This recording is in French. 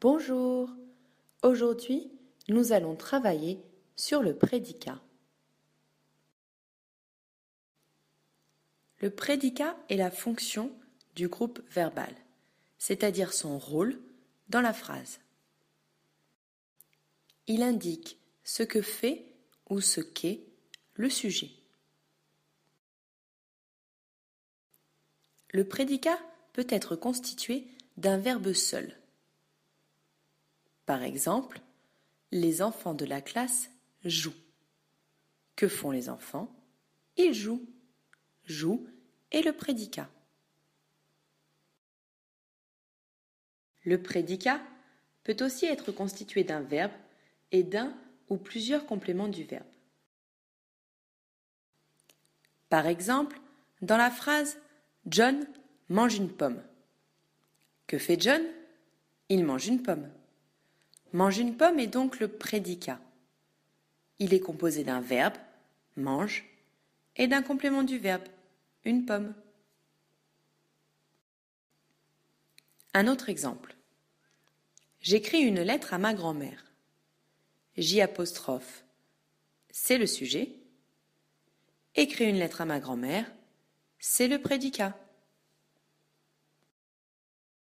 Bonjour. Aujourd'hui, nous allons travailler sur le prédicat. Le prédicat est la fonction du groupe verbal, c'est-à-dire son rôle dans la phrase. Il indique ce que fait ou ce qu'est le sujet. Le prédicat peut être constitué d'un verbe seul. Par exemple, les enfants de la classe jouent. Que font les enfants? Ils jouent. Joue est le prédicat. Le prédicat peut aussi être constitué d'un verbe et d'un ou plusieurs compléments du verbe. Par exemple, dans la phrase John mange une pomme. Que fait John? Il mange une pomme. Mange une pomme est donc le prédicat. Il est composé d'un verbe, mange, et d'un complément du verbe, une pomme. Un autre exemple. J'écris une lettre à ma grand-mère. J apostrophe, c'est le sujet. Écrire une lettre à ma grand-mère, c'est le prédicat.